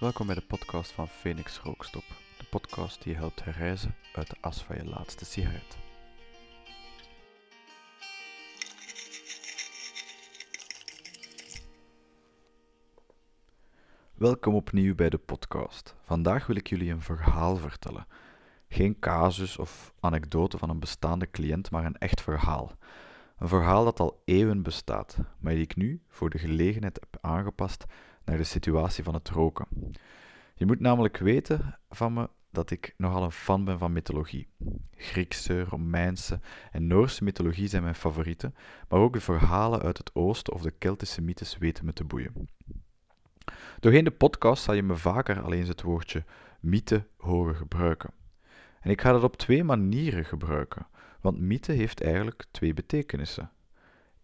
Welkom bij de podcast van Phoenix Rookstop, de podcast die je helpt herreizen uit de as van je laatste sigaret. Welkom opnieuw bij de podcast. Vandaag wil ik jullie een verhaal vertellen. Geen casus of anekdote van een bestaande cliënt, maar een echt verhaal. Een verhaal dat al eeuwen bestaat, maar die ik nu voor de gelegenheid heb aangepast naar de situatie van het roken. Je moet namelijk weten van me dat ik nogal een fan ben van mythologie. Griekse, Romeinse en Noorse mythologie zijn mijn favorieten, maar ook de verhalen uit het oosten of de Keltische mythes weten me te boeien. Doorheen de podcast zal je me vaker al eens het woordje mythe horen gebruiken. En ik ga dat op twee manieren gebruiken, want mythe heeft eigenlijk twee betekenissen.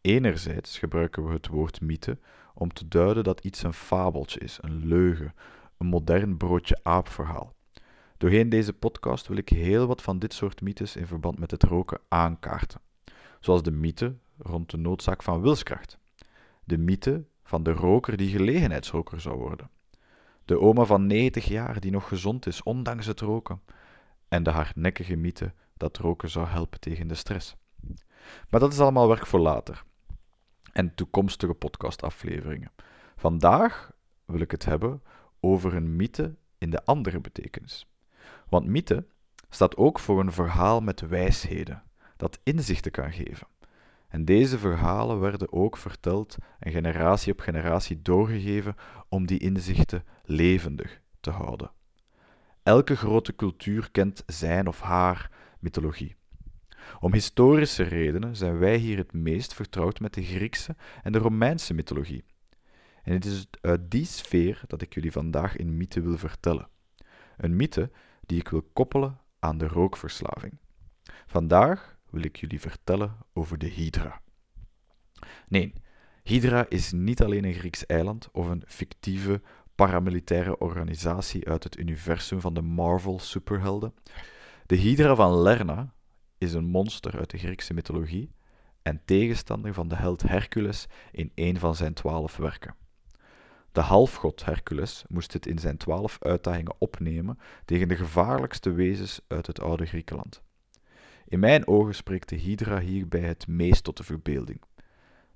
Enerzijds gebruiken we het woord mythe om te duiden dat iets een fabeltje is, een leugen, een modern broodje aapverhaal. Doorheen deze podcast wil ik heel wat van dit soort mythes in verband met het roken aankaarten. Zoals de mythe rond de noodzaak van wilskracht. De mythe van de roker die gelegenheidsroker zou worden. De oma van 90 jaar die nog gezond is ondanks het roken. En de hardnekkige mythe dat roken zou helpen tegen de stress. Maar dat is allemaal werk voor later en toekomstige podcastafleveringen. Vandaag wil ik het hebben over een mythe in de andere betekenis. Want mythe staat ook voor een verhaal met wijsheden, dat inzichten kan geven. En deze verhalen werden ook verteld en generatie op generatie doorgegeven om die inzichten levendig te houden. Elke grote cultuur kent zijn of haar mythologie. Om historische redenen zijn wij hier het meest vertrouwd met de Griekse en de Romeinse mythologie. En het is uit die sfeer dat ik jullie vandaag een mythe wil vertellen. Een mythe die ik wil koppelen aan de rookverslaving. Vandaag wil ik jullie vertellen over de Hydra. Nee, Hydra is niet alleen een Grieks eiland of een fictieve paramilitaire organisatie uit het universum van de Marvel superhelden. De Hydra van Lerna is een monster uit de Griekse mythologie en tegenstander van de held Hercules in een van zijn twaalf werken. De halfgod Hercules moest het in zijn twaalf uitdagingen opnemen tegen de gevaarlijkste wezens uit het oude Griekenland. In mijn ogen spreekt de Hydra hierbij het meest tot de verbeelding.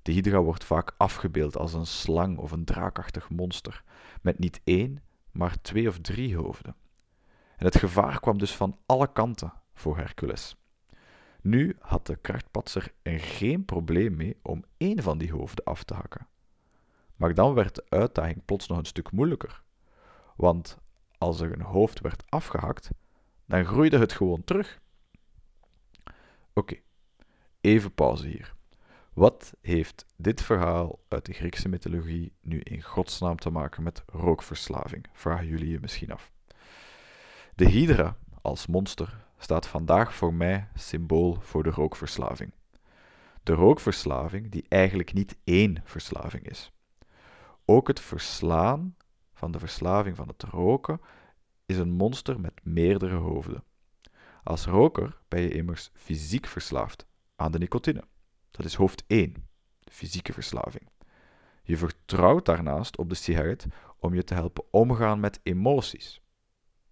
De Hydra wordt vaak afgebeeld als een slang of een draakachtig monster, met niet één, maar twee of drie hoofden. En het gevaar kwam dus van alle kanten voor Hercules. Nu had de krachtpatser er geen probleem mee om één van die hoofden af te hakken. Maar dan werd de uitdaging plots nog een stuk moeilijker. Want als er een hoofd werd afgehakt, dan groeide het gewoon terug. Oké, even pauze hier. Wat heeft dit verhaal uit de Griekse mythologie nu in godsnaam te maken met rookverslaving? Vragen jullie je misschien af. De Hydra als monster staat vandaag voor mij symbool voor de rookverslaving. De rookverslaving die eigenlijk niet één verslaving is. Ook het verslaan van de verslaving van het roken is een monster met meerdere hoofden. Als roker ben je immers fysiek verslaafd aan de nicotine. Dat is hoofd 1, de fysieke verslaving. Je vertrouwt daarnaast op de sigaret om je te helpen omgaan met emoties.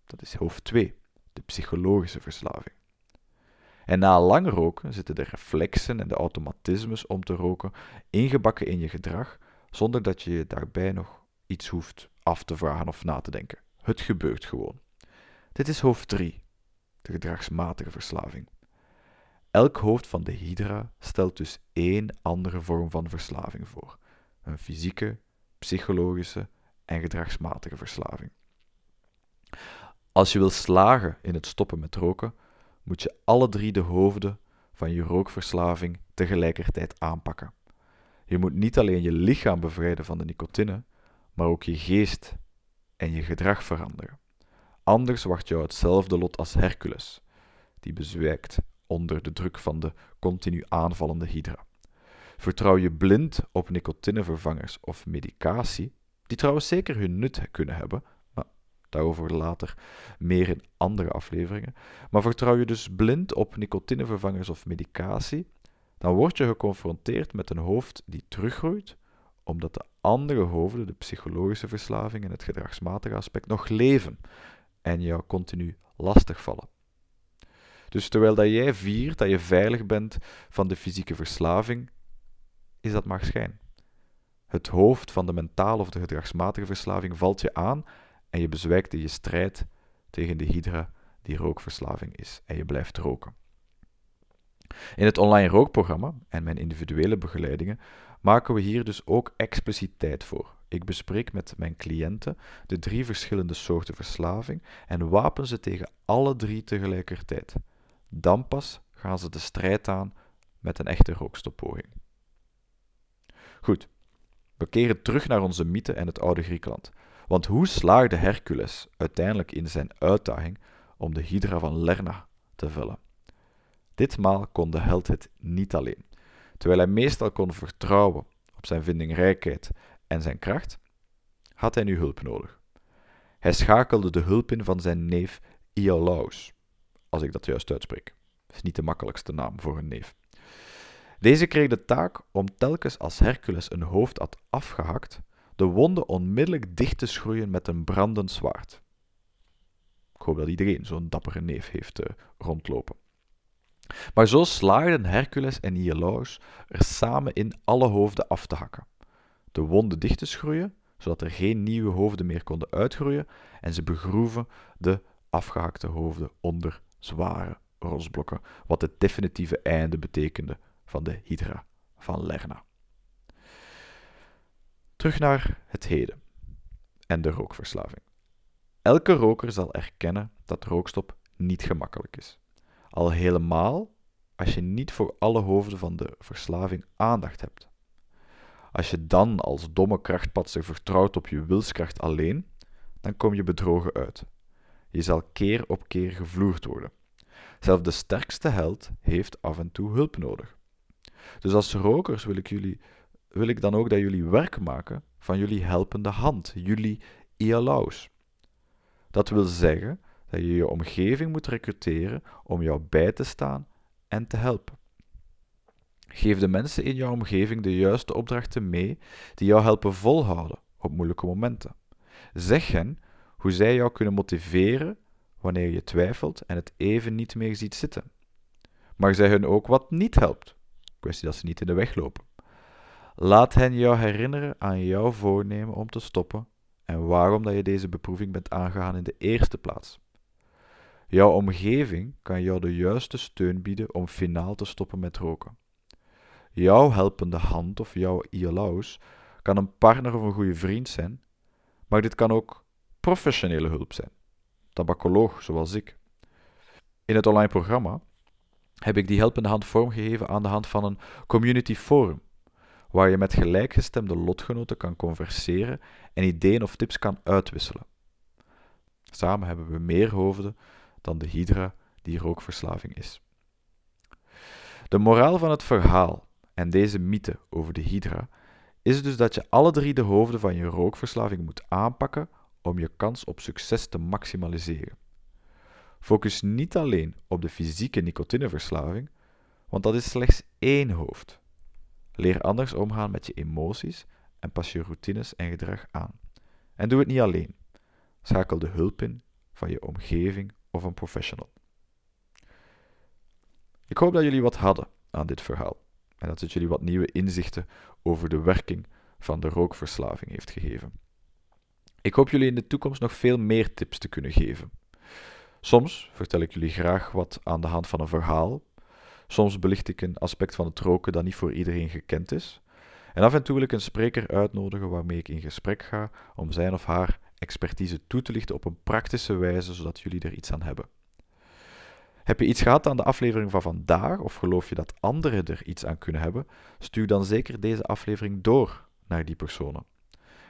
Dat is hoofd 2, de psychologische verslaving. En na lang roken zitten de reflexen en de automatismes om te roken ingebakken in je gedrag, zonder dat je je daarbij nog iets hoeft af te vragen of na te denken. Het gebeurt gewoon. Dit is hoofd 3, de gedragsmatige verslaving. Elk hoofd van de hydra stelt dus één andere vorm van verslaving voor: een fysieke, psychologische en gedragsmatige verslaving. Als je wil slagen in het stoppen met roken, moet je alle drie de hoofden van je rookverslaving tegelijkertijd aanpakken. Je moet niet alleen je lichaam bevrijden van de nicotine, maar ook je geest en je gedrag veranderen. Anders wacht jou hetzelfde lot als Hercules, die bezwijkt onder de druk van de continu aanvallende hydra. Vertrouw je blind op nicotinevervangers of medicatie, die trouwens zeker hun nut kunnen hebben, Daarover later meer in andere afleveringen. Maar vertrouw je dus blind op nicotinevervangers of medicatie, dan word je geconfronteerd met een hoofd die teruggroeit omdat de andere hoofden, de psychologische verslaving en het gedragsmatige aspect, nog leven en jou continu lastigvallen. Dus terwijl dat jij viert dat je veilig bent van de fysieke verslaving, is dat maar schijn. Het hoofd van de mentale of de gedragsmatige verslaving valt je aan en je bezwijkt in je strijd tegen de hydra die rookverslaving is en je blijft roken. In het online rookprogramma en mijn individuele begeleidingen maken we hier dus ook expliciet tijd voor. Ik bespreek met mijn cliënten de drie verschillende soorten verslaving en wapen ze tegen alle drie tegelijkertijd. Dan pas gaan ze de strijd aan met een echte rookstoppoging. Goed, we keren terug naar onze mythe en het oude Griekenland. Want hoe slaagde Hercules uiteindelijk in zijn uitdaging om de Hydra van Lerna te vellen? Ditmaal kon de held het niet alleen. Terwijl hij meestal kon vertrouwen op zijn vindingrijkheid en zijn kracht, had hij nu hulp nodig. Hij schakelde de hulp in van zijn neef Iolaus, als ik dat juist uitspreek. Dat is niet de makkelijkste naam voor een neef. Deze kreeg de taak om telkens als Hercules een hoofd had afgehakt, de wonden onmiddellijk dicht te schroeien met een brandend zwaard. Ik hoop dat iedereen zo'n dappere neef heeft uh, rondlopen. Maar zo slaagden Hercules en Iolaus er samen in alle hoofden af te hakken, de wonden dicht te schroeien, zodat er geen nieuwe hoofden meer konden uitgroeien, en ze begroeven de afgehakte hoofden onder zware rotsblokken, wat het definitieve einde betekende van de Hydra van Lerna. Terug naar het heden en de rookverslaving. Elke roker zal erkennen dat rookstop niet gemakkelijk is. Al helemaal als je niet voor alle hoofden van de verslaving aandacht hebt. Als je dan als domme krachtpatser vertrouwt op je wilskracht alleen, dan kom je bedrogen uit. Je zal keer op keer gevloerd worden. Zelfs de sterkste held heeft af en toe hulp nodig. Dus als rokers wil ik, jullie, wil ik dan ook dat jullie werk maken van jullie helpende hand, jullie ialaus. Dat wil zeggen dat je je omgeving moet recruteren om jou bij te staan en te helpen. Geef de mensen in jouw omgeving de juiste opdrachten mee die jou helpen volhouden op moeilijke momenten. Zeg hen hoe zij jou kunnen motiveren wanneer je twijfelt en het even niet meer ziet zitten. Maar zeg hen ook wat niet helpt. Kwestie dat ze niet in de weg lopen. Laat hen jou herinneren aan jouw voornemen om te stoppen en waarom dat je deze beproeving bent aangegaan in de eerste plaats. Jouw omgeving kan jou de juiste steun bieden om finaal te stoppen met roken. Jouw helpende hand of jouw ialaus kan een partner of een goede vriend zijn, maar dit kan ook professionele hulp zijn. Tabacoloog zoals ik. In het online programma heb ik die helpende hand vormgegeven aan de hand van een community forum, waar je met gelijkgestemde lotgenoten kan converseren en ideeën of tips kan uitwisselen. Samen hebben we meer hoofden dan de hydra die rookverslaving is. De moraal van het verhaal en deze mythe over de hydra is dus dat je alle drie de hoofden van je rookverslaving moet aanpakken om je kans op succes te maximaliseren. Focus niet alleen op de fysieke nicotineverslaving, want dat is slechts één hoofd. Leer anders omgaan met je emoties en pas je routines en gedrag aan. En doe het niet alleen. Schakel de hulp in van je omgeving of een professional. Ik hoop dat jullie wat hadden aan dit verhaal en dat het jullie wat nieuwe inzichten over de werking van de rookverslaving heeft gegeven. Ik hoop jullie in de toekomst nog veel meer tips te kunnen geven. Soms vertel ik jullie graag wat aan de hand van een verhaal. Soms belicht ik een aspect van het roken dat niet voor iedereen gekend is. En af en toe wil ik een spreker uitnodigen waarmee ik in gesprek ga om zijn of haar expertise toe te lichten op een praktische wijze, zodat jullie er iets aan hebben. Heb je iets gehad aan de aflevering van vandaag of geloof je dat anderen er iets aan kunnen hebben? Stuur dan zeker deze aflevering door naar die personen.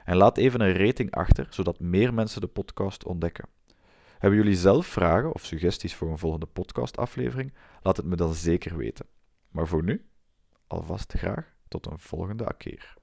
En laat even een rating achter, zodat meer mensen de podcast ontdekken. Hebben jullie zelf vragen of suggesties voor een volgende podcastaflevering? Laat het me dan zeker weten. Maar voor nu, alvast graag tot een volgende keer.